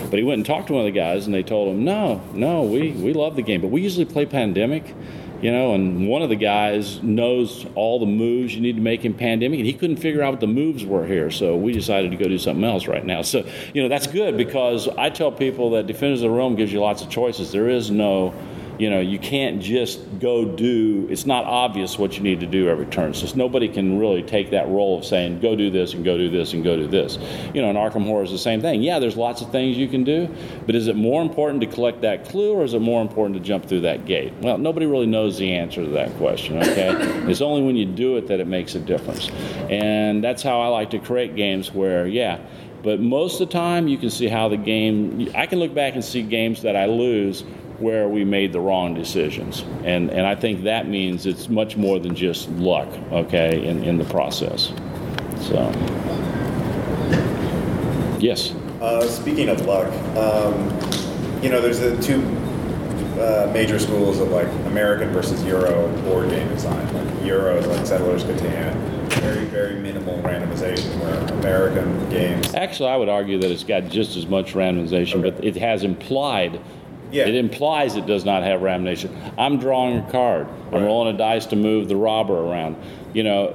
But he went and talked to one of the guys, and they told him, no, no, we we love the game, but we usually play Pandemic you know, and one of the guys knows all the moves you need to make in pandemic, and he couldn't figure out what the moves were here, so we decided to go do something else right now. So, you know, that's good because I tell people that Defenders of the Realm gives you lots of choices. There is no you know, you can't just go do, it's not obvious what you need to do every turn. So nobody can really take that role of saying, go do this and go do this and go do this. You know, in Arkham Horror is the same thing. Yeah, there's lots of things you can do, but is it more important to collect that clue or is it more important to jump through that gate? Well, nobody really knows the answer to that question, okay? it's only when you do it that it makes a difference. And that's how I like to create games where, yeah, but most of the time you can see how the game, I can look back and see games that I lose where we made the wrong decisions. And, and I think that means it's much more than just luck, okay, in, in the process. So, yes. Uh, speaking of luck, um, you know, there's the two uh, major schools of like American versus Euro board game design. Like Euro is like Settlers Catan, very very minimal randomization. Where American games. Actually, I would argue that it's got just as much randomization, okay. but it has implied yeah. It implies it does not have ramination. I'm drawing a card. I'm rolling a dice to move the robber around. You know,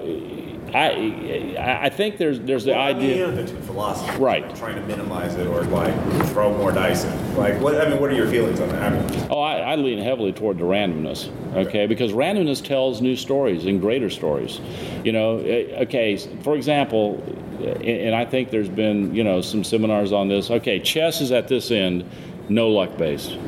I I think there's there's the well, idea. I mean, the two philosophies. Right. trying to minimize it or like throw more dice in. Like what? I mean, what are your feelings on that? I mean, oh, I, I lean heavily toward the randomness. Okay? okay, because randomness tells new stories and greater stories. You know, eh, okay. For example, and I think there's been you know some seminars on this. Okay, chess is at this end no luck based.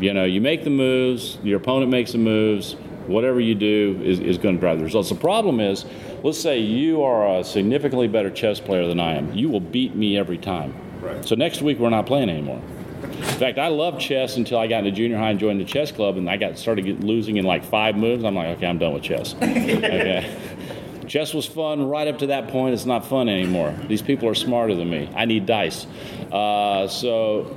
You know, you make the moves, your opponent makes the moves, whatever you do is, is going to drive the results. The problem is, let's say you are a significantly better chess player than I am. You will beat me every time. Right. So next week we're not playing anymore. In fact, I loved chess until I got into junior high and joined the chess club, and I got started losing in like five moves. I'm like, okay, I'm done with chess. okay. Chess was fun right up to that point. It's not fun anymore. These people are smarter than me. I need dice. Uh, so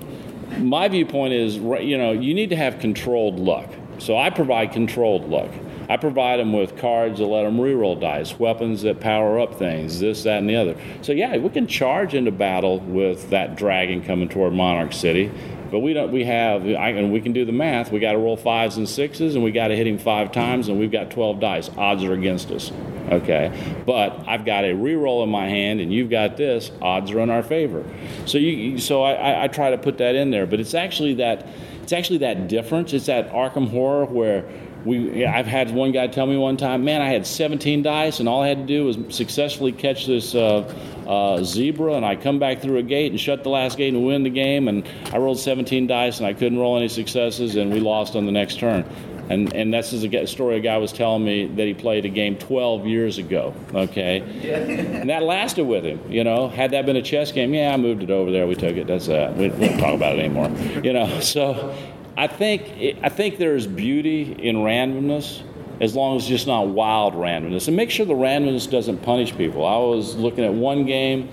my viewpoint is, you know, you need to have controlled luck. So I provide controlled luck. I provide them with cards that let them reroll dice, weapons that power up things, this, that, and the other. So yeah, we can charge into battle with that dragon coming toward Monarch City, but we don't. We have, I, and we can do the math. We got to roll fives and sixes, and we got to hit him five times, and we've got 12 dice. Odds are against us. Okay, but I've got a reroll in my hand, and you've got this. Odds are in our favor. So you, so I, I, try to put that in there, but it's actually that, it's actually that difference. It's that Arkham horror where we I've had one guy tell me one time, man, I had 17 dice, and all I had to do was successfully catch this uh, uh, zebra, and I come back through a gate and shut the last gate and win the game. And I rolled 17 dice, and I couldn't roll any successes, and we lost on the next turn. And, and this is a story a guy was telling me that he played a game 12 years ago, okay? and that lasted with him, you know. Had that been a chess game, yeah, I moved it over there, we took it, that's that. We, we don't talk about it anymore, you know. So I think I think there's beauty in randomness as long as it's just not wild randomness. And make sure the randomness doesn't punish people. I was looking at one game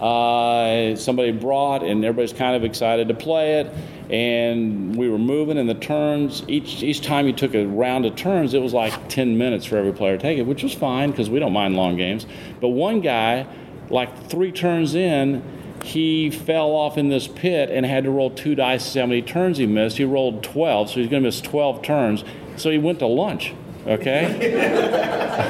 uh, somebody brought, and everybody's kind of excited to play it. And we were moving, and the turns each each time you took a round of turns, it was like 10 minutes for every player to take it, which was fine because we don't mind long games. But one guy, like three turns in, he fell off in this pit and had to roll two dice to see how many turns he missed. He rolled 12, so he's going to miss 12 turns. So he went to lunch, okay?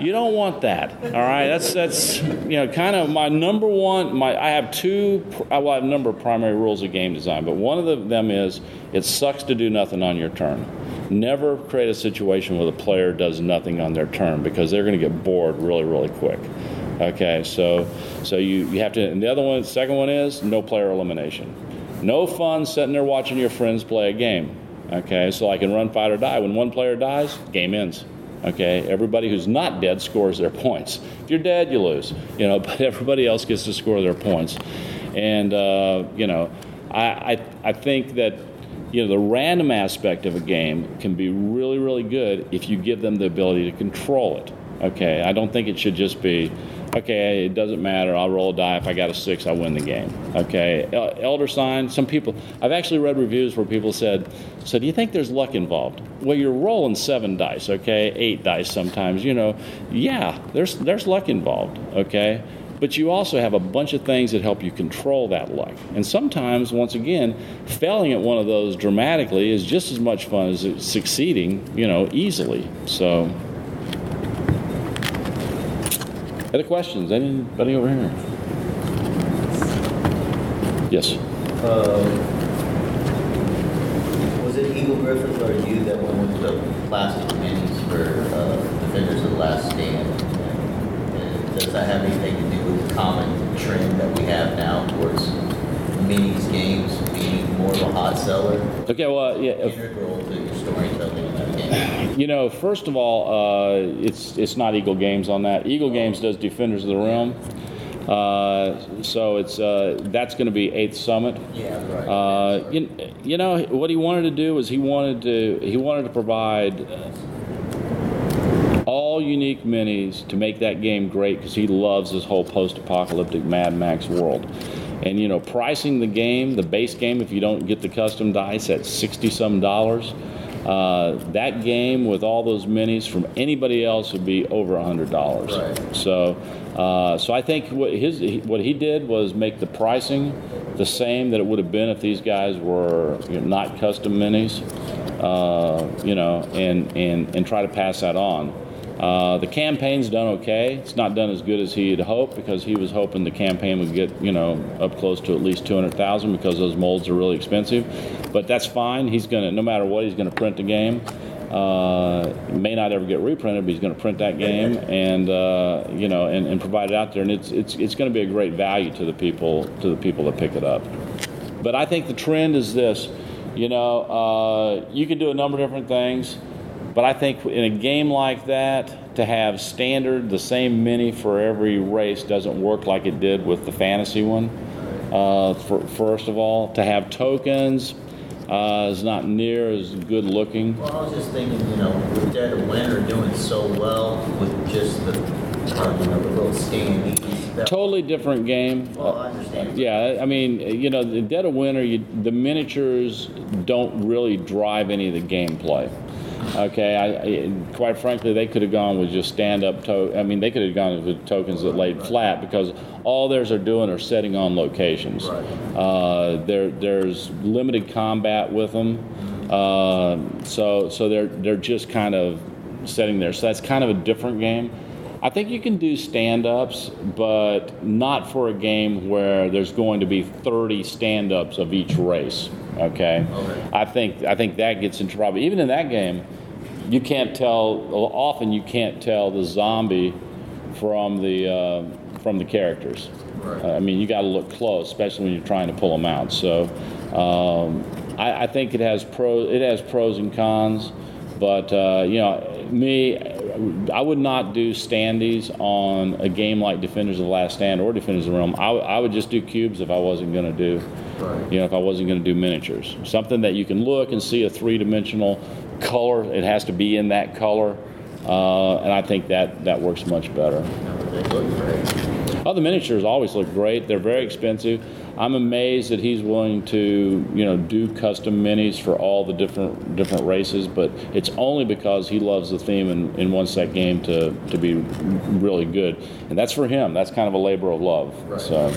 You don't want that. All right. That's that's you know kind of my number one. My I have two. Well, I have a number of primary rules of game design, but one of the, them is it sucks to do nothing on your turn. Never create a situation where the player does nothing on their turn because they're going to get bored really really quick. Okay. So so you you have to. And the other one, second one is no player elimination. No fun sitting there watching your friends play a game. Okay, so I can Run, Fight, or Die, when one player dies, game ends. Okay, everybody who's not dead scores their points. If you're dead, you lose. You know, but everybody else gets to score their points. And uh, you know, I, I I think that you know the random aspect of a game can be really really good if you give them the ability to control it. Okay, I don't think it should just be okay, it doesn't matter. I'll roll a die. If I got a six, I win the game. Okay, elder sign. Some people, I've actually read reviews where people said, "So do you think there's luck involved?" Well, you're rolling seven dice. Okay, eight dice sometimes. You know, yeah, there's there's luck involved. Okay. But you also have a bunch of things that help you control that luck. And sometimes, once again, failing at one of those dramatically is just as much fun as succeeding, you know, easily. So, other questions? Anybody over here? Yes. Uh, was it Eagle-Gryphon or you that went with the plastic minis for uh, Defenders of the Last Stand? And does that have anything to do with the common trend that we have now towards minis games being more of a hot seller? Okay, well, yeah. Integral to your storytelling in that game. You know, first of all, uh, it's it's not Eagle Games on that. Eagle Games does Defenders of the Realm, uh, so it's uh, that's going to be Eighth Summit. Yeah, right. Uh, you, you know what he wanted to do was he wanted to he wanted to provide all unique minis to make that game great because he loves this whole post-apocalyptic Mad Max world. And you know, pricing the game, the base game, if you don't get the custom dice at sixty some dollars, uh, that game with all those minis from anybody else would be over a hundred dollars. Right. So, uh, so I think what his what he did was make the pricing the same that it would have been if these guys were you know, not custom minis, uh, you know, and and and try to pass that on. Uh, the campaign's done okay. It's not done as good as he had hoped because he was hoping the campaign would get you know up close to at least two hundred thousand because those molds are really expensive. But that's fine. He's gonna no matter what he's gonna print the game. Uh, may not ever get reprinted, but he's going to print that game and uh, you know and, and provide it out there, and it's it's it's going to be a great value to the people to the people that pick it up. But I think the trend is this, you know, uh, you can do a number of different things, but I think in a game like that, to have standard the same mini for every race doesn't work like it did with the fantasy one. Uh, for, first of all, to have tokens uh, is not near as good looking. Well, I was just thinking, you know, with Dead of Winter doing so well with just the, uh, you know, the little standees. Totally different game. Well, I understand. Yeah, I mean, you know, the Dead of Winter, you, the miniatures don't really drive any of the gameplay. Okay, I, I, quite frankly, they could have gone with just stand-up. To- I mean, they could have gone with tokens that laid flat because all theirs are doing are setting on locations. Right. Uh, there, there's limited combat with them, uh, so so they're they're just kind of setting there. So that's kind of a different game. I think you can do stand-ups, but not for a game where there's going to be 30 stand-ups of each race. Okay. Okay. I think I think that gets into trouble. Even in that game, you can't tell. Often you can't tell the zombie from the uh, from the characters. Right. Uh, I mean, you got to look close, especially when you're trying to pull them out. So, um, I, I think it has pros. It has pros and cons, but uh, you know, me, I would not do standees on a game like Defenders of the Last Stand or Defenders of the Realm. I, would just do cubes if I wasn't going to do, Right. you know, if I wasn't going to do miniatures. Something that you can look and see a three-dimensional color. It has to be in that color, uh, and I think that that works much better. You know, they look great. Oh, the miniatures always look great. They're very expensive. I'm amazed that he's willing to, you know, do custom minis for all the different different races, but it's only because he loves the theme and, and wants that game to, to be really good. And that's for him. That's kind of a labor of love. Right. So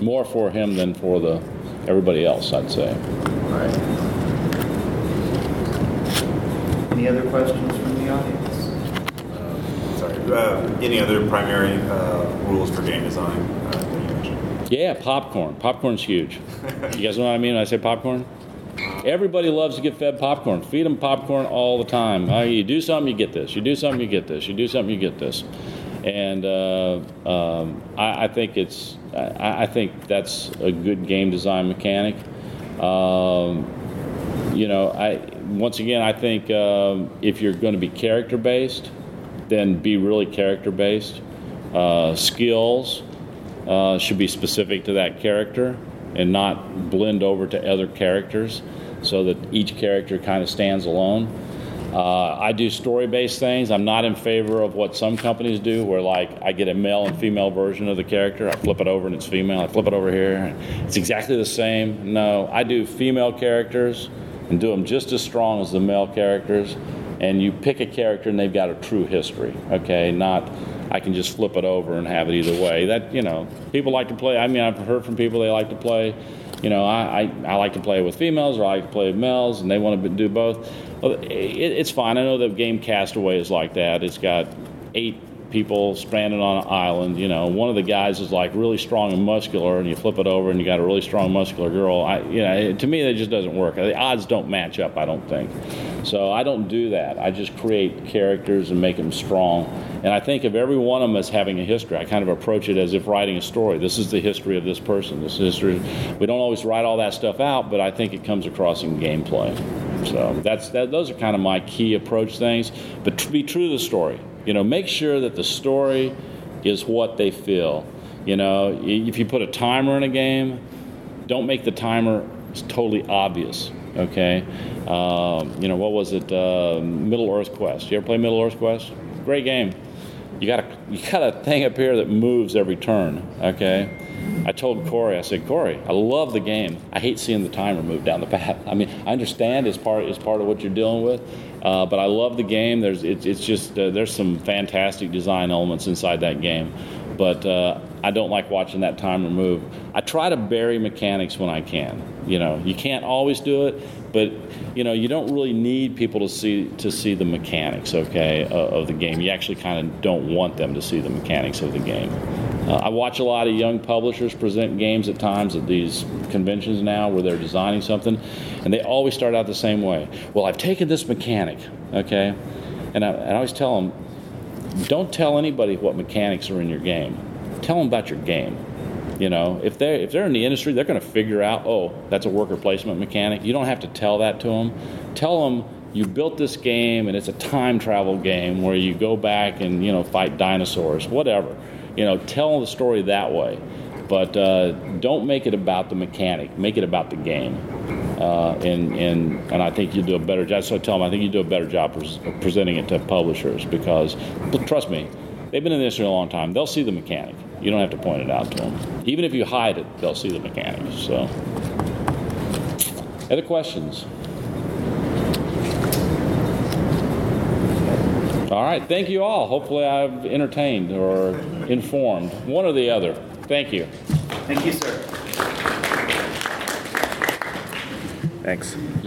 more for him than for the everybody else, I'd say. Right. Any other questions from the audience? uh, any other primary uh, rules for game design uh, that you mentioned? Yeah, popcorn. Popcorn's huge. You guys know what I mean when I say popcorn? Everybody loves to get fed popcorn. Feed them popcorn all the time. Uh, you do something, you get this. You do something, you get this. You do something, you get this. And uh, um, I, I, think it's I, I, think that's a good game design mechanic. Um, you know, I once again I think um, if you're going to be character based, then be really character based. Uh, skills uh, should be specific to that character and not blend over to other characters so that each character kind of stands alone. Uh, I do story based things. I'm not in favor of what some companies do, where like I get a male and female version of the character, I flip it over and it's female, I flip it over here, it's exactly the same. No, I do female characters and do them just as strong as the male characters. And you pick a character and they've got a true history, okay? Not I can just flip it over and have it either way. That you know, people like to play. I mean, I've heard from people they like to play. You know, I, I, I like to play with females or I like to play with males, and they want to do both. It, it's fine. I know the game Castaway is like that. It's got eight people stranded on an island. You know, one of the guys is like really strong and muscular, and you flip it over and you got a really strong muscular girl. I, you know, to me that just doesn't work. The odds don't match up. I don't think. So I don't do that. I just create characters and make them strong. And I think of every one of them as having a history. I kind of approach it as if writing a story. This is the history of this person. This history. We don't always write all that stuff out, but I think it comes across in gameplay. So that's that. Those are kind of my key approach things. But to be true to the story. You know, make sure that the story is what they feel. You know, if you put a timer in a game, don't make the timer totally obvious. Okay, um, you know what was it? Uh, Middle Earth Quest. You ever play Middle Earth Quest? Great game. You got a you got a thing up here that moves every turn. Okay. I told Corey, I said, Corey, I love the game. I hate seeing the timer move down the path. I mean, I understand it's part it's part of what you're dealing with, uh, but I love the game. There's it's, it's just uh, there's some fantastic design elements inside that game, but uh, I don't like watching that timer move. I try to bury mechanics when I can. You know, you can't always do it, but you know, you don't really need people to see to see the mechanics, okay, of the game. You actually kind of don't want them to see the mechanics of the game. Uh, I watch a lot of young publishers present games at times at these conventions now where they're designing something, and they always start out the same way. Well, I've taken this mechanic, okay, and I, and I always tell them, don't tell anybody what mechanics are in your game. Tell them about your game. You know, if they're if they're in the industry, they're going to figure out, oh, that's a worker placement mechanic. You don't have to tell that to them. Tell them you built this game and it's a time travel game where you go back and you know fight dinosaurs, whatever you know, tell the story that way. But uh, don't make it about the mechanic. Make it about the game. Uh, and, and, and I think you do a better job. So I tell them, I think you do a better job pres- presenting it to publishers because, trust me, they've been in this for a long time. They'll see the mechanic. You don't have to point it out to them. Even if you hide it, they'll see the mechanics. So, other questions? All right. Thank you all. Hopefully, I've entertained or informed, one or the other. Thank you. Thank you, sir. Thanks.